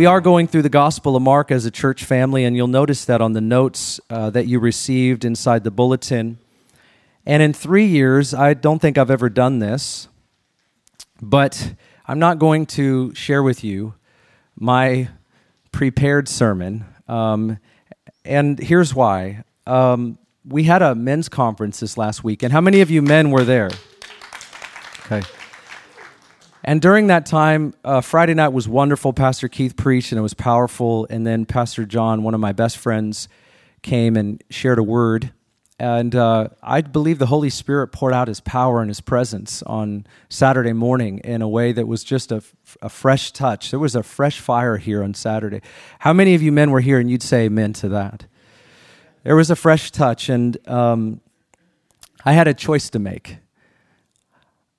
We are going through the Gospel of Mark as a church family, and you'll notice that on the notes uh, that you received inside the bulletin. And in three years, I don't think I've ever done this, but I'm not going to share with you my prepared sermon. Um, and here's why. Um, we had a men's conference this last week, and how many of you men were there? Okay. And during that time, uh, Friday night was wonderful. Pastor Keith preached and it was powerful. And then Pastor John, one of my best friends, came and shared a word. And uh, I believe the Holy Spirit poured out his power and his presence on Saturday morning in a way that was just a, a fresh touch. There was a fresh fire here on Saturday. How many of you men were here and you'd say amen to that? There was a fresh touch, and um, I had a choice to make.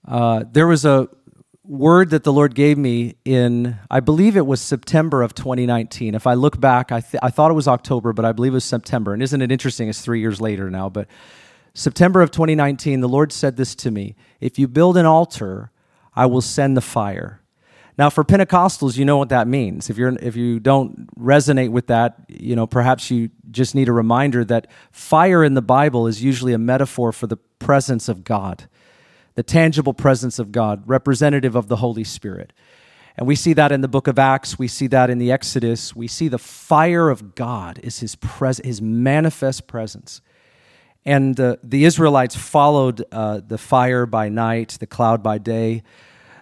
Uh, there was a word that the Lord gave me in, I believe it was September of 2019. If I look back, I, th- I thought it was October, but I believe it was September. And isn't it interesting? It's three years later now. But September of 2019, the Lord said this to me If you build an altar, I will send the fire. Now, for Pentecostals, you know what that means. If, you're, if you don't resonate with that, you know, perhaps you just need a reminder that fire in the Bible is usually a metaphor for the presence of God the tangible presence of God, representative of the Holy Spirit. And we see that in the book of Acts, we see that in the Exodus. We see the fire of God is his, pres- his manifest presence. And the, the Israelites followed uh, the fire by night, the cloud by day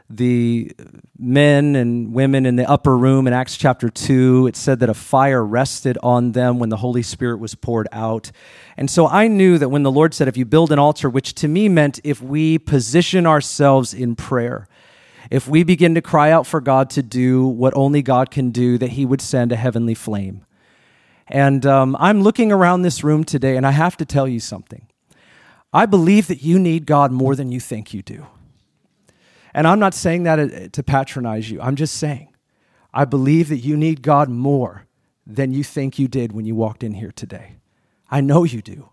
the men and women in the upper room in Acts chapter 2. It said that a fire rested on them when the Holy Spirit was poured out. And so I knew that when the Lord said, if you build an altar, which to me meant if we position ourselves in prayer, if we begin to cry out for God to do what only God can do, that He would send a heavenly flame. And um, I'm looking around this room today, and I have to tell you something. I believe that you need God more than you think you do. And I'm not saying that uh, to patronize you. I'm just saying, I believe that you need God more than you think you did when you walked in here today. I know you do.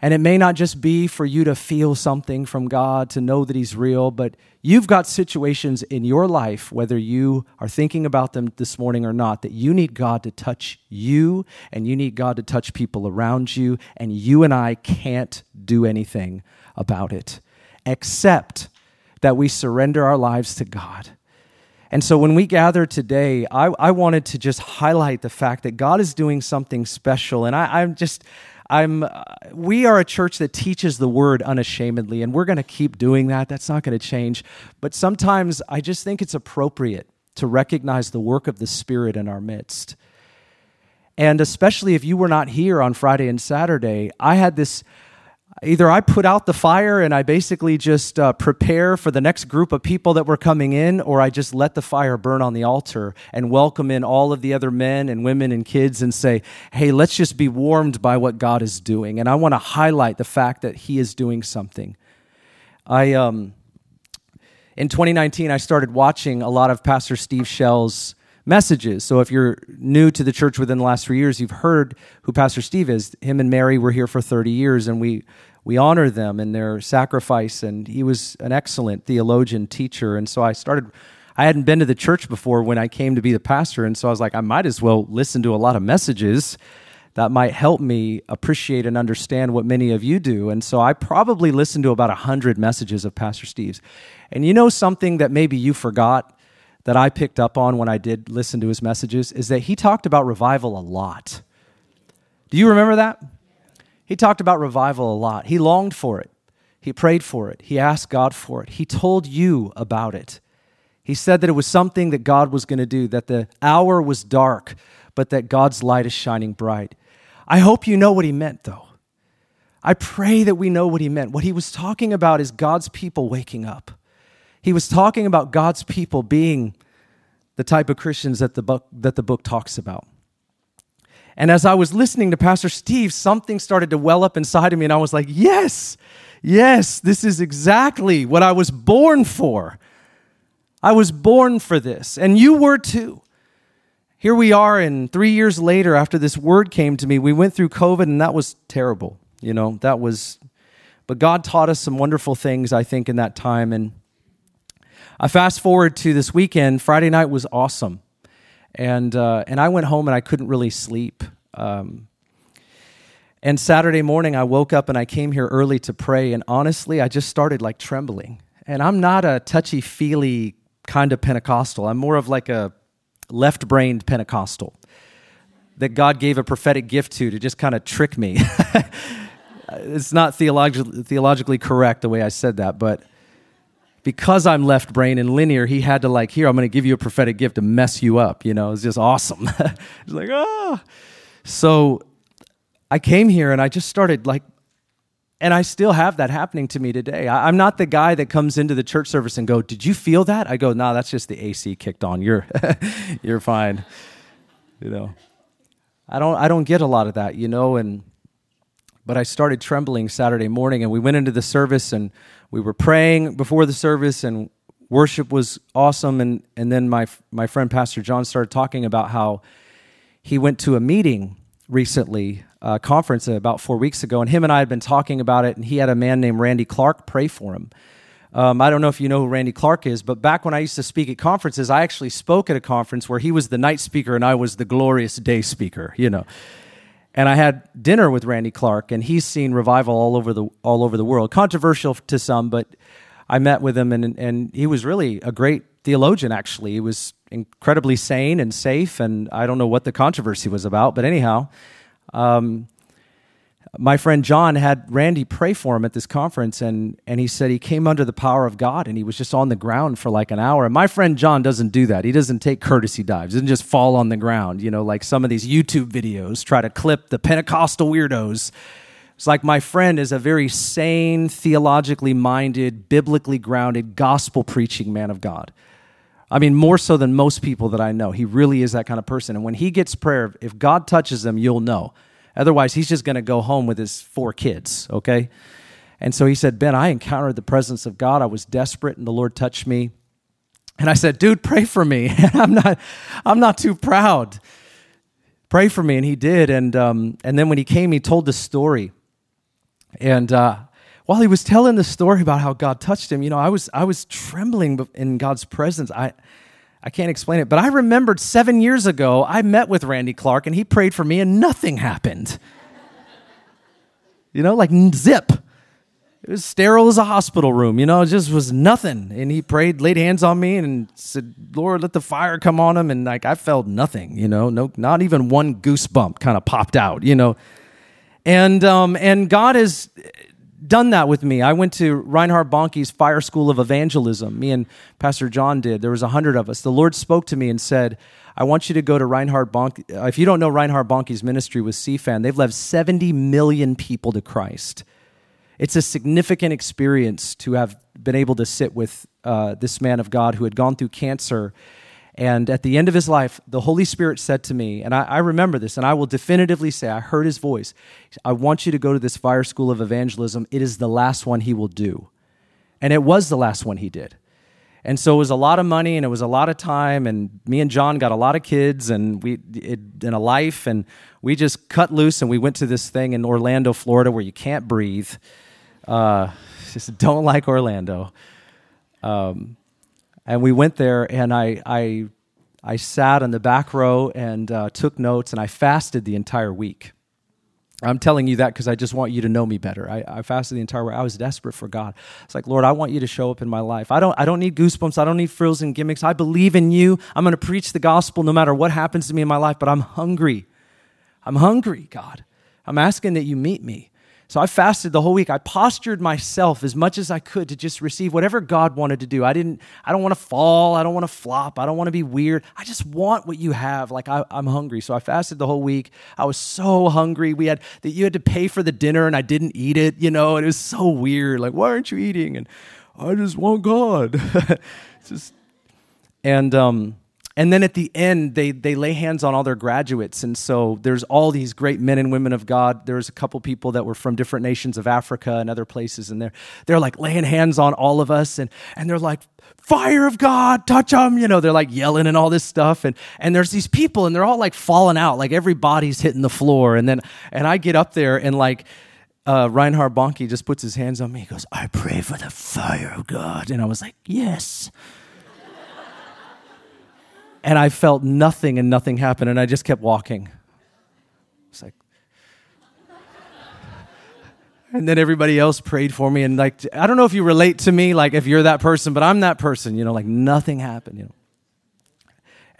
And it may not just be for you to feel something from God, to know that He's real, but you've got situations in your life, whether you are thinking about them this morning or not, that you need God to touch you and you need God to touch people around you, and you and I can't do anything about it except that we surrender our lives to God. And so when we gather today, I, I wanted to just highlight the fact that God is doing something special. And I, I'm just, I'm, uh, we are a church that teaches the word unashamedly, and we're going to keep doing that. That's not going to change. But sometimes I just think it's appropriate to recognize the work of the Spirit in our midst. And especially if you were not here on Friday and Saturday, I had this either I put out the fire and I basically just uh, prepare for the next group of people that were coming in, or I just let the fire burn on the altar and welcome in all of the other men and women and kids and say, hey, let's just be warmed by what God is doing. And I want to highlight the fact that He is doing something. I, um, in 2019, I started watching a lot of Pastor Steve Shell's messages. So if you're new to the church within the last three years, you've heard who Pastor Steve is. Him and Mary were here for 30 years, and we we honor them and their sacrifice. And he was an excellent theologian, teacher. And so I started. I hadn't been to the church before when I came to be the pastor, and so I was like, I might as well listen to a lot of messages that might help me appreciate and understand what many of you do. And so I probably listened to about 100 messages of Pastor Steve's. And you know something that maybe you forgot that I picked up on when I did listen to his messages is that he talked about revival a lot. Do you remember that? He talked about revival a lot. He longed for it. He prayed for it. He asked God for it. He told you about it. He said that it was something that God was going to do, that the hour was dark, but that God's light is shining bright. I hope you know what he meant, though. I pray that we know what he meant. What he was talking about is God's people waking up. He was talking about God's people being the type of Christians that the book, that the book talks about. And as I was listening to Pastor Steve, something started to well up inside of me, and I was like, yes, yes, this is exactly what I was born for. I was born for this, and you were too. Here we are, and three years later, after this word came to me, we went through COVID, and that was terrible. You know, that was, but God taught us some wonderful things, I think, in that time. And I fast forward to this weekend. Friday night was awesome. And, uh, and I went home and I couldn't really sleep. Um, and Saturday morning, I woke up and I came here early to pray. And honestly, I just started like trembling. And I'm not a touchy feely kind of Pentecostal, I'm more of like a left brained Pentecostal that God gave a prophetic gift to to just kind of trick me. it's not theologically, theologically correct the way I said that, but because I'm left brain and linear, he had to like, here, I'm going to give you a prophetic gift to mess you up. You know, it's just awesome. it's like, ah. So I came here and I just started like, and I still have that happening to me today. I, am not the guy that comes into the church service and go, "Did you feel that?" I go, "No, nah, that's just the AC kicked on. You're, you're fine." You know, I don't, I don't get a lot of that, you know, and but I started trembling Saturday morning, and we went into the service and we were praying before the service, and worship was awesome, and and then my my friend Pastor John started talking about how he went to a meeting recently uh, conference about four weeks ago, and him and I had been talking about it, and he had a man named Randy Clark pray for him. Um, I don't know if you know who Randy Clark is, but back when I used to speak at conferences, I actually spoke at a conference where he was the night speaker and I was the glorious day speaker, you know. And I had dinner with Randy Clark, and he's seen revival all over the all over the world. Controversial to some, but I met with him, and and he was really a great theologian. Actually, he was incredibly sane and safe, and I don't know what the controversy was about, but anyhow, um, my friend John had Randy pray for him at this conference, and, and he said he came under the power of God and he was just on the ground for like an hour. And my friend John doesn't do that. He doesn't take courtesy dives, he doesn't just fall on the ground, you know, like some of these YouTube videos try to clip the Pentecostal weirdos. It's like my friend is a very sane, theologically minded, biblically grounded, gospel preaching man of God. I mean, more so than most people that I know. He really is that kind of person. And when he gets prayer, if God touches him, you'll know. Otherwise, he's just going to go home with his four kids, okay? And so he said, Ben, I encountered the presence of God. I was desperate, and the Lord touched me. And I said, dude, pray for me. I'm not, I'm not too proud. Pray for me. And he did. And, um, and then when he came, he told the story. And uh, while he was telling the story about how God touched him, you know, I was I was trembling in God's presence. I I can't explain it, but I remembered 7 years ago I met with Randy Clark and he prayed for me and nothing happened. you know, like zip. It was sterile as a hospital room, you know, it just was nothing. And he prayed, laid hands on me and said, Lord, let the fire come on him. And like I felt nothing, you know, no, not even one goosebump kind of popped out, you know. And um, and God is done that with me. I went to Reinhard Bonnke's Fire School of Evangelism. Me and Pastor John did. There was a hundred of us. The Lord spoke to me and said, I want you to go to Reinhard Bonnke. If you don't know Reinhard Bonnke's ministry with CFAN, they've led 70 million people to Christ. It's a significant experience to have been able to sit with uh, this man of God who had gone through cancer and at the end of his life, the Holy Spirit said to me, and I, I, remember this, and I will definitively say, I heard his voice. I want you to go to this fire school of evangelism. It is the last one he will do. And it was the last one he did. And so it was a lot of money and it was a lot of time. And me and John got a lot of kids and we it, and a life. And we just cut loose and we went to this thing in Orlando, Florida, where you can't breathe. Uh, just don't like Orlando. Um, and we went there, and I, I, I sat in the back row and uh, took notes, and I fasted the entire week. I'm telling you that because I just want you to know me better. I, I, fasted the entire week. I was desperate for God. It's like, Lord, I want you to show up in my life. I don't, I don't need goosebumps. I don't need frills and gimmicks. I believe in you. I'm going to preach the gospel no matter what happens to me in my life, but I'm hungry. I'm hungry, God. I'm asking that you meet me. So I fasted the whole week. I postured myself as much as I could to just receive whatever God wanted to do. I didn't, I don't want to fall. I don't want to flop. I don't want to be weird. I just want what you have. Like I, am hungry. So I fasted the whole week. I was so hungry. We had that you had to pay for the dinner and I didn't eat it, you know, and it was so weird. Like, why aren't you eating? And I just want God. just and um and then at the end, they, they lay hands on all their graduates. And so there's all these great men and women of God. There's a couple people that were from different nations of Africa and other places. And they're, they're like laying hands on all of us. And, and they're like, fire of God, touch them. You know, they're like yelling and all this stuff. And, and there's these people and they're all like falling out. Like everybody's hitting the floor. And then, and I get up there and like, uh, Reinhard Bonnke just puts his hands on me. He goes, I pray for the fire of God. And I was like, yes. And I felt nothing and nothing happened, and I just kept walking. It's like, and then everybody else prayed for me. And like, I don't know if you relate to me, like if you're that person, but I'm that person, you know, like nothing happened, you know.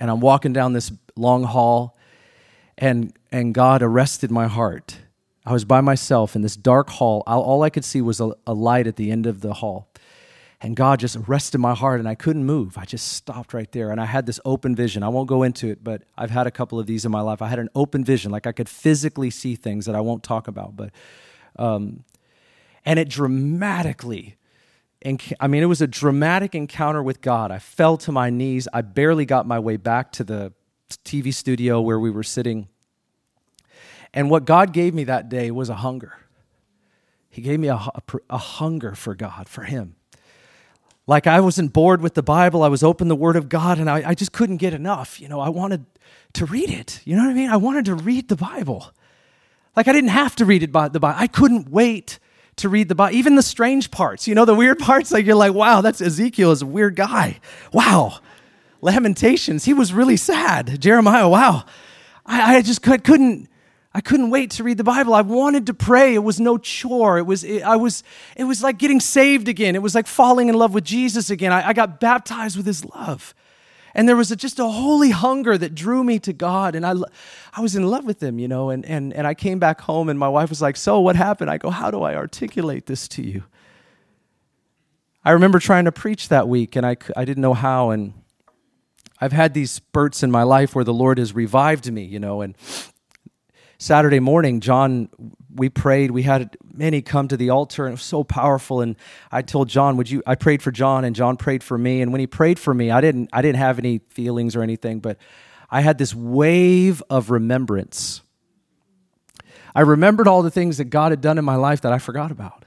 And I'm walking down this long hall, and, and God arrested my heart. I was by myself in this dark hall. All I could see was a, a light at the end of the hall. And God just arrested my heart, and I couldn't move. I just stopped right there. And I had this open vision. I won't go into it, but I've had a couple of these in my life. I had an open vision, like I could physically see things that I won't talk about. But, um, and it dramatically, and I mean, it was a dramatic encounter with God. I fell to my knees. I barely got my way back to the TV studio where we were sitting. And what God gave me that day was a hunger. He gave me a, a, a hunger for God, for Him like I wasn't bored with the Bible. I was open the Word of God and I, I just couldn't get enough. You know, I wanted to read it. You know what I mean? I wanted to read the Bible. Like I didn't have to read it by the Bible. I couldn't wait to read the Bible. Even the strange parts, you know, the weird parts, like you're like, wow, that's Ezekiel is a weird guy. Wow. Lamentations, he was really sad. Jeremiah, wow. I, I just could, couldn't I couldn't wait to read the Bible. I wanted to pray. It was no chore. It was, it, I was, it was like getting saved again. It was like falling in love with Jesus again. I, I got baptized with his love. And there was a, just a holy hunger that drew me to God. And I, I was in love with him, you know. And, and, and I came back home, and my wife was like, So, what happened? I go, How do I articulate this to you? I remember trying to preach that week, and I, I didn't know how. And I've had these spurts in my life where the Lord has revived me, you know. And Saturday morning, John, we prayed. We had many come to the altar, and it was so powerful. And I told John, "Would you?" I prayed for John, and John prayed for me. And when he prayed for me, I didn't, I didn't have any feelings or anything, but I had this wave of remembrance. I remembered all the things that God had done in my life that I forgot about.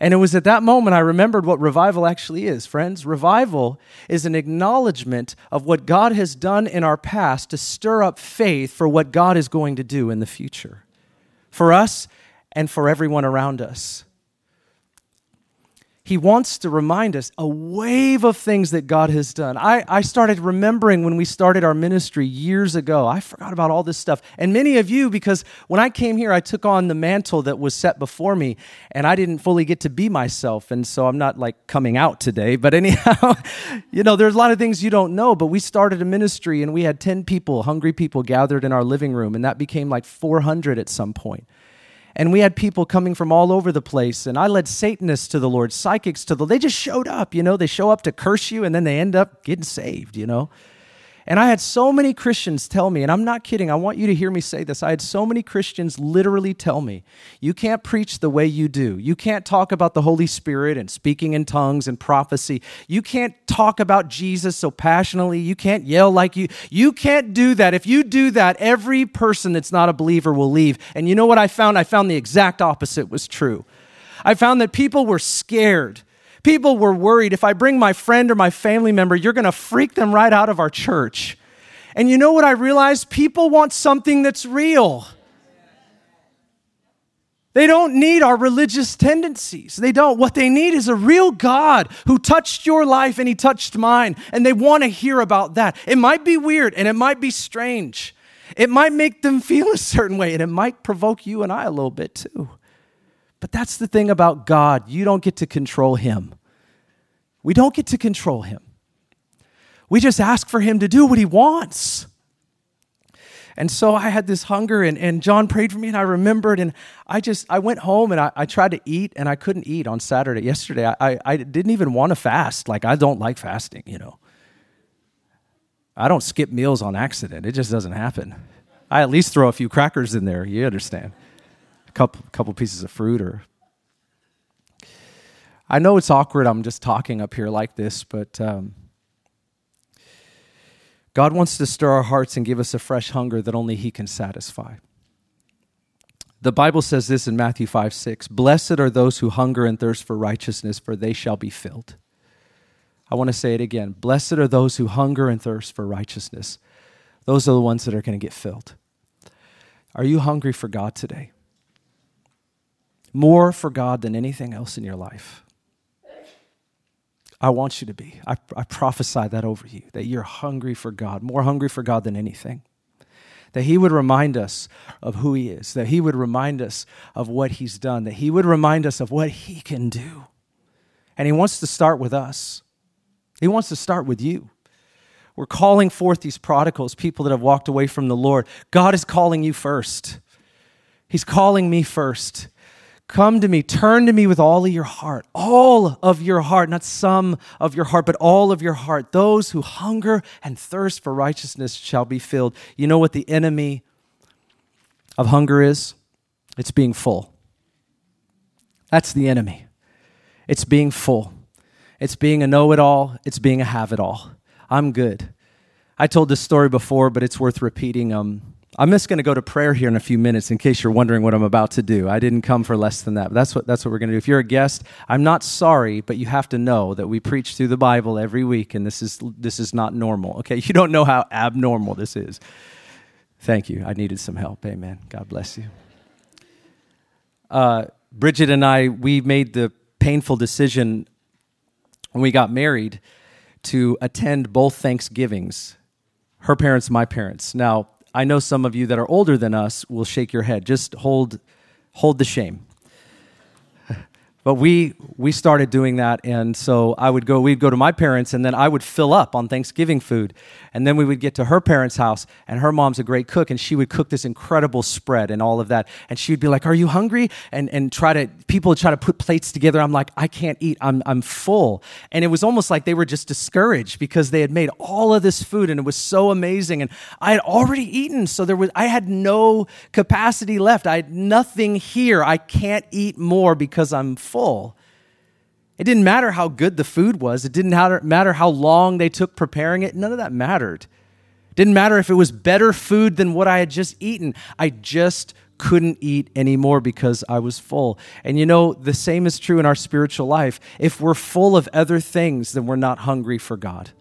And it was at that moment I remembered what revival actually is, friends. Revival is an acknowledgement of what God has done in our past to stir up faith for what God is going to do in the future, for us and for everyone around us he wants to remind us a wave of things that God has done. I, I started remembering when we started our ministry years ago. I forgot about all this stuff. And many of you, because when I came here, I took on the mantle that was set before me, and I didn't fully get to be myself. And so I'm not like coming out today. But anyhow, you know, there's a lot of things you don't know. But we started a ministry, and we had 10 people, hungry people, gathered in our living room, and that became like 400 at some point. And we had people coming from all over the place. And I led Satanists to the Lord, psychics to the They just showed up, you know. They show up to curse you and then they end up getting saved, you know. And I had so many Christians tell me, and I'm not kidding, I want you to hear me say this. I had so many Christians literally tell me, you can't preach the way you do. You can't talk about the Holy Spirit and speaking in tongues and prophecy. You can't talk about Jesus so passionately. You can't yell like you. You can't do that. If you do that, every person that's not a believer will leave. And you know what I found? I found the exact opposite was true. I found that people were scared People were worried if I bring my friend or my family member, you're going to freak them right out of our church. And you know what I realized? People want something that's real. They don't need our religious tendencies. They don't. What they need is a real God who touched your life and he touched mine. And they want to hear about that. It might be weird and it might be strange. It might make them feel a certain way and it might provoke you and I a little bit too. But that's the thing about God. You don't get to control him. We don't get to control him. We just ask for him to do what he wants. And so I had this hunger, and, and John prayed for me, and I remembered, and I just, I went home and I, I tried to eat, and I couldn't eat on Saturday. Yesterday, I, I, I didn't even want to fast. Like, I don't like fasting, you know. I don't skip meals on accident. It just doesn't happen. I at least throw a few crackers in there, you understand couple couple pieces of fruit or I know it's awkward. I'm just talking up here like this, but um, God wants to stir our hearts and give us a fresh hunger that only He can satisfy. The Bible says this in Matthew 5 6 Blessed are those who hunger and thirst for righteousness, for they shall be filled. I want to say it again. Blessed are those who hunger and thirst for righteousness. Those are the ones that are going to get filled. Are you hungry for God today? More for God than anything else in your life? I want you to be. I, I prophesy that over you, that you're hungry for God, more hungry for God than anything. That He would remind us of who He is, that He would remind us of what He's done, that He would remind us of what He can do. And He wants to start with us, He wants to start with you. We're calling forth these prodigals, people that have walked away from the Lord. God is calling you first. He's calling me first. Come to me, turn to me with all of your heart, all of your heart, not some of your heart, but all of your heart. Those who hunger and thirst for righteousness shall be filled. You know what the enemy of hunger is? It's being full. That's the enemy. It's being full. It's being a know it all. It's being a have it all. I'm good. I told this story before, but it's worth repeating. Um, I'm just going to go to prayer here in a few minutes in case you're wondering what I'm about to do. I didn't come for less than that. But that's what, that's what we're going to do. If you're a guest, I'm not sorry, but you have to know that we preach through the Bible every week, and this is, this is not normal. Okay? You don't know how abnormal this is. Thank you. I needed some help. Amen. God bless you. Uh, Bridget and I, we made the painful decision when we got married to attend both Thanksgivings her parents, my parents. Now, I know some of you that are older than us will shake your head. Just hold, hold the shame. But we we started doing that, and so I would go. We'd go to my parents, and then I would fill up on Thanksgiving food, and then we would get to her parents' house, and her mom's a great cook, and she would cook this incredible spread and all of that, and she'd be like, "Are you hungry?" and and try to people would try to put plates together. I'm like, I can't eat. I'm I'm full, and it was almost like they were just discouraged because they had made all of this food, and it was so amazing, and I had already eaten, so there was I had no capacity left. I had nothing here. I can't eat more because I'm full. It didn't matter how good the food was, it didn't matter how long they took preparing it. None of that mattered. It didn't matter if it was better food than what I had just eaten. I just couldn't eat anymore because I was full. And you know, the same is true in our spiritual life. If we're full of other things, then we're not hungry for God.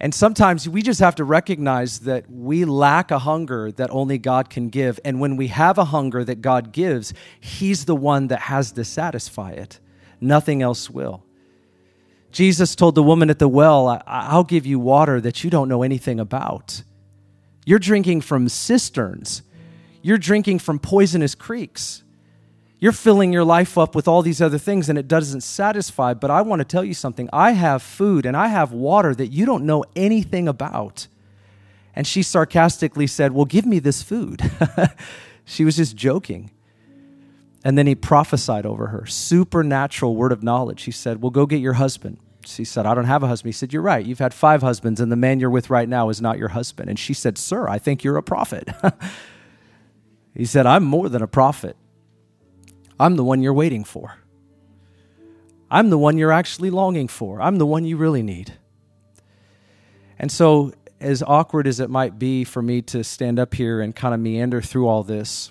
And sometimes we just have to recognize that we lack a hunger that only God can give. And when we have a hunger that God gives, He's the one that has to satisfy it. Nothing else will. Jesus told the woman at the well, I'll give you water that you don't know anything about. You're drinking from cisterns, you're drinking from poisonous creeks. You're filling your life up with all these other things and it doesn't satisfy. But I want to tell you something. I have food and I have water that you don't know anything about. And she sarcastically said, Well, give me this food. she was just joking. And then he prophesied over her, supernatural word of knowledge. He said, Well, go get your husband. She said, I don't have a husband. He said, You're right. You've had five husbands, and the man you're with right now is not your husband. And she said, Sir, I think you're a prophet. he said, I'm more than a prophet. I'm the one you're waiting for. I'm the one you're actually longing for. I'm the one you really need. And so, as awkward as it might be for me to stand up here and kind of meander through all this,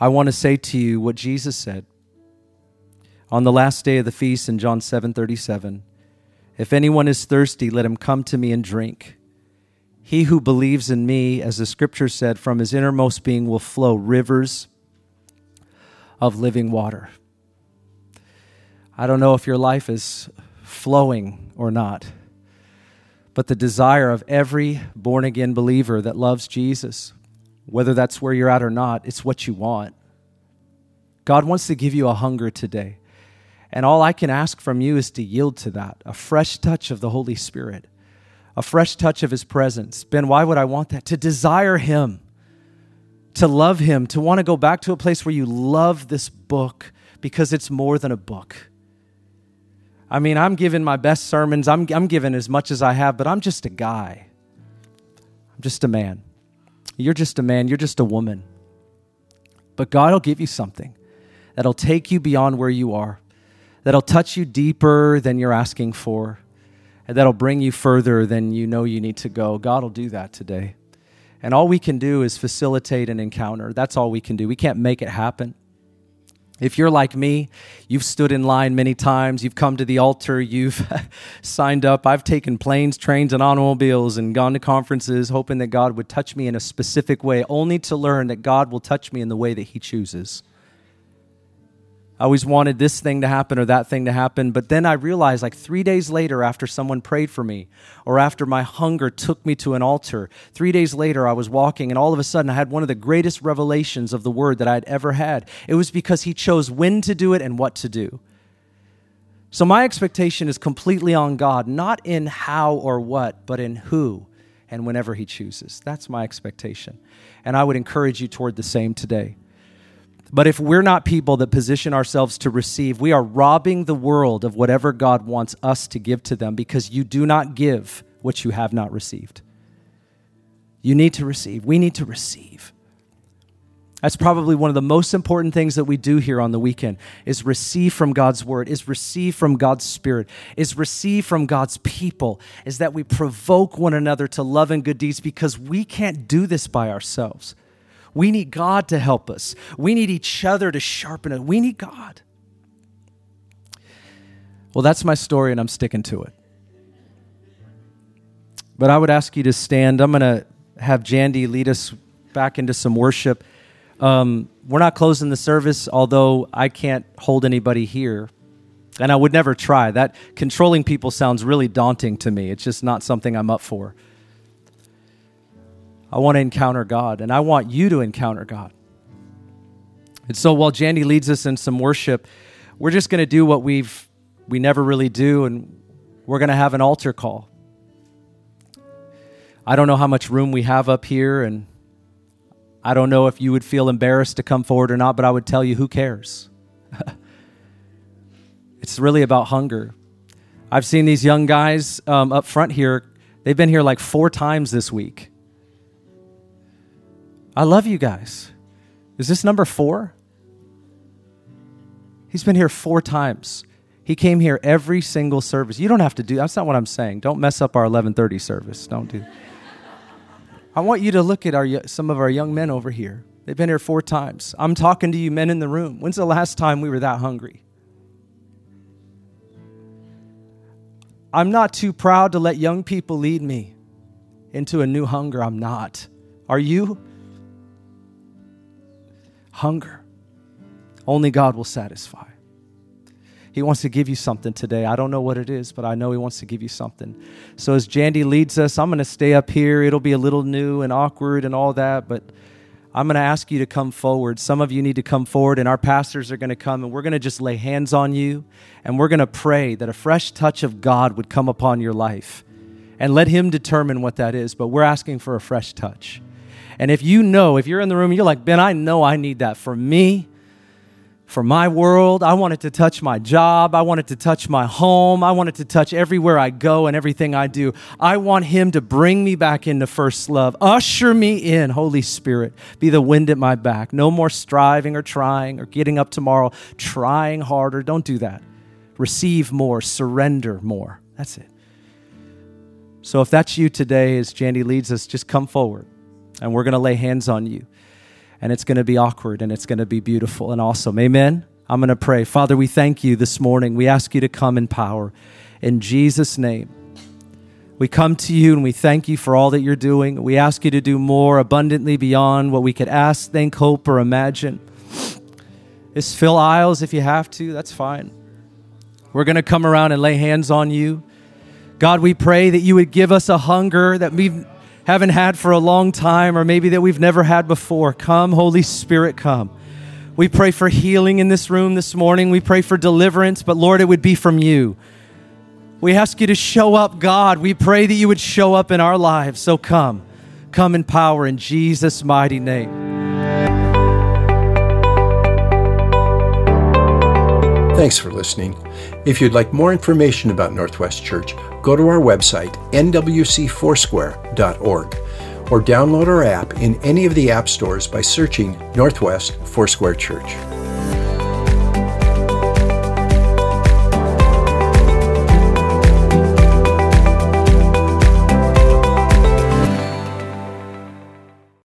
I want to say to you what Jesus said on the last day of the feast in John 7:37. If anyone is thirsty, let him come to me and drink. He who believes in me, as the scripture said, from his innermost being will flow rivers of living water. I don't know if your life is flowing or not, but the desire of every born again believer that loves Jesus, whether that's where you're at or not, it's what you want. God wants to give you a hunger today. And all I can ask from you is to yield to that a fresh touch of the Holy Spirit a fresh touch of his presence. Ben, why would I want that? To desire him, to love him, to want to go back to a place where you love this book because it's more than a book. I mean, I'm giving my best sermons, I'm, I'm giving as much as I have, but I'm just a guy. I'm just a man. You're just a man, you're just a woman. But God will give you something that'll take you beyond where you are, that'll touch you deeper than you're asking for and that'll bring you further than you know you need to go. God will do that today. And all we can do is facilitate an encounter. That's all we can do. We can't make it happen. If you're like me, you've stood in line many times, you've come to the altar, you've signed up. I've taken planes, trains, and automobiles and gone to conferences hoping that God would touch me in a specific way, only to learn that God will touch me in the way that He chooses. I always wanted this thing to happen or that thing to happen. But then I realized, like three days later, after someone prayed for me, or after my hunger took me to an altar, three days later, I was walking, and all of a sudden, I had one of the greatest revelations of the word that I had ever had. It was because he chose when to do it and what to do. So my expectation is completely on God, not in how or what, but in who and whenever he chooses. That's my expectation. And I would encourage you toward the same today. But if we're not people that position ourselves to receive, we are robbing the world of whatever God wants us to give to them because you do not give what you have not received. You need to receive. We need to receive. That's probably one of the most important things that we do here on the weekend is receive from God's word, is receive from God's spirit, is receive from God's people, is that we provoke one another to love and good deeds because we can't do this by ourselves. We need God to help us. We need each other to sharpen us. We need God. Well, that's my story, and I'm sticking to it. But I would ask you to stand. I'm going to have Jandy lead us back into some worship. Um, we're not closing the service, although I can't hold anybody here. And I would never try. That controlling people sounds really daunting to me. It's just not something I'm up for. I want to encounter God, and I want you to encounter God. And so while Jandy leads us in some worship, we're just going to do what we've we never really do, and we're going to have an altar call. I don't know how much room we have up here, and I don't know if you would feel embarrassed to come forward or not, but I would tell you who cares. it's really about hunger. I've seen these young guys um, up front here. They've been here like four times this week. I love you guys. Is this number four? He's been here four times. He came here every single service. You don't have to do that's not what I'm saying. Don't mess up our 11:30 service. Don't do. I want you to look at our some of our young men over here. They've been here four times. I'm talking to you men in the room. When's the last time we were that hungry? I'm not too proud to let young people lead me into a new hunger. I'm not. Are you? Hunger. Only God will satisfy. He wants to give you something today. I don't know what it is, but I know He wants to give you something. So, as Jandy leads us, I'm going to stay up here. It'll be a little new and awkward and all that, but I'm going to ask you to come forward. Some of you need to come forward, and our pastors are going to come, and we're going to just lay hands on you, and we're going to pray that a fresh touch of God would come upon your life. And let Him determine what that is, but we're asking for a fresh touch. And if you know, if you're in the room, you're like, Ben, I know I need that for me, for my world. I want it to touch my job. I want it to touch my home. I want it to touch everywhere I go and everything I do. I want Him to bring me back into first love. Usher me in, Holy Spirit. Be the wind at my back. No more striving or trying or getting up tomorrow, trying harder. Don't do that. Receive more, surrender more. That's it. So if that's you today, as Jandy leads us, just come forward and we're going to lay hands on you. And it's going to be awkward and it's going to be beautiful and awesome. Amen. I'm going to pray. Father, we thank you this morning. We ask you to come in power. In Jesus' name. We come to you and we thank you for all that you're doing. We ask you to do more abundantly beyond what we could ask, think, hope, or imagine. Just fill aisles if you have to. That's fine. We're going to come around and lay hands on you. God, we pray that you would give us a hunger that we've haven't had for a long time or maybe that we've never had before. Come, Holy Spirit, come. We pray for healing in this room this morning. We pray for deliverance, but Lord, it would be from you. We ask you to show up, God. We pray that you would show up in our lives. So come, come in power in Jesus' mighty name. Thanks for listening. If you'd like more information about Northwest Church, go to our website, nwcfoursquare.org, or download our app in any of the app stores by searching Northwest Foursquare Church.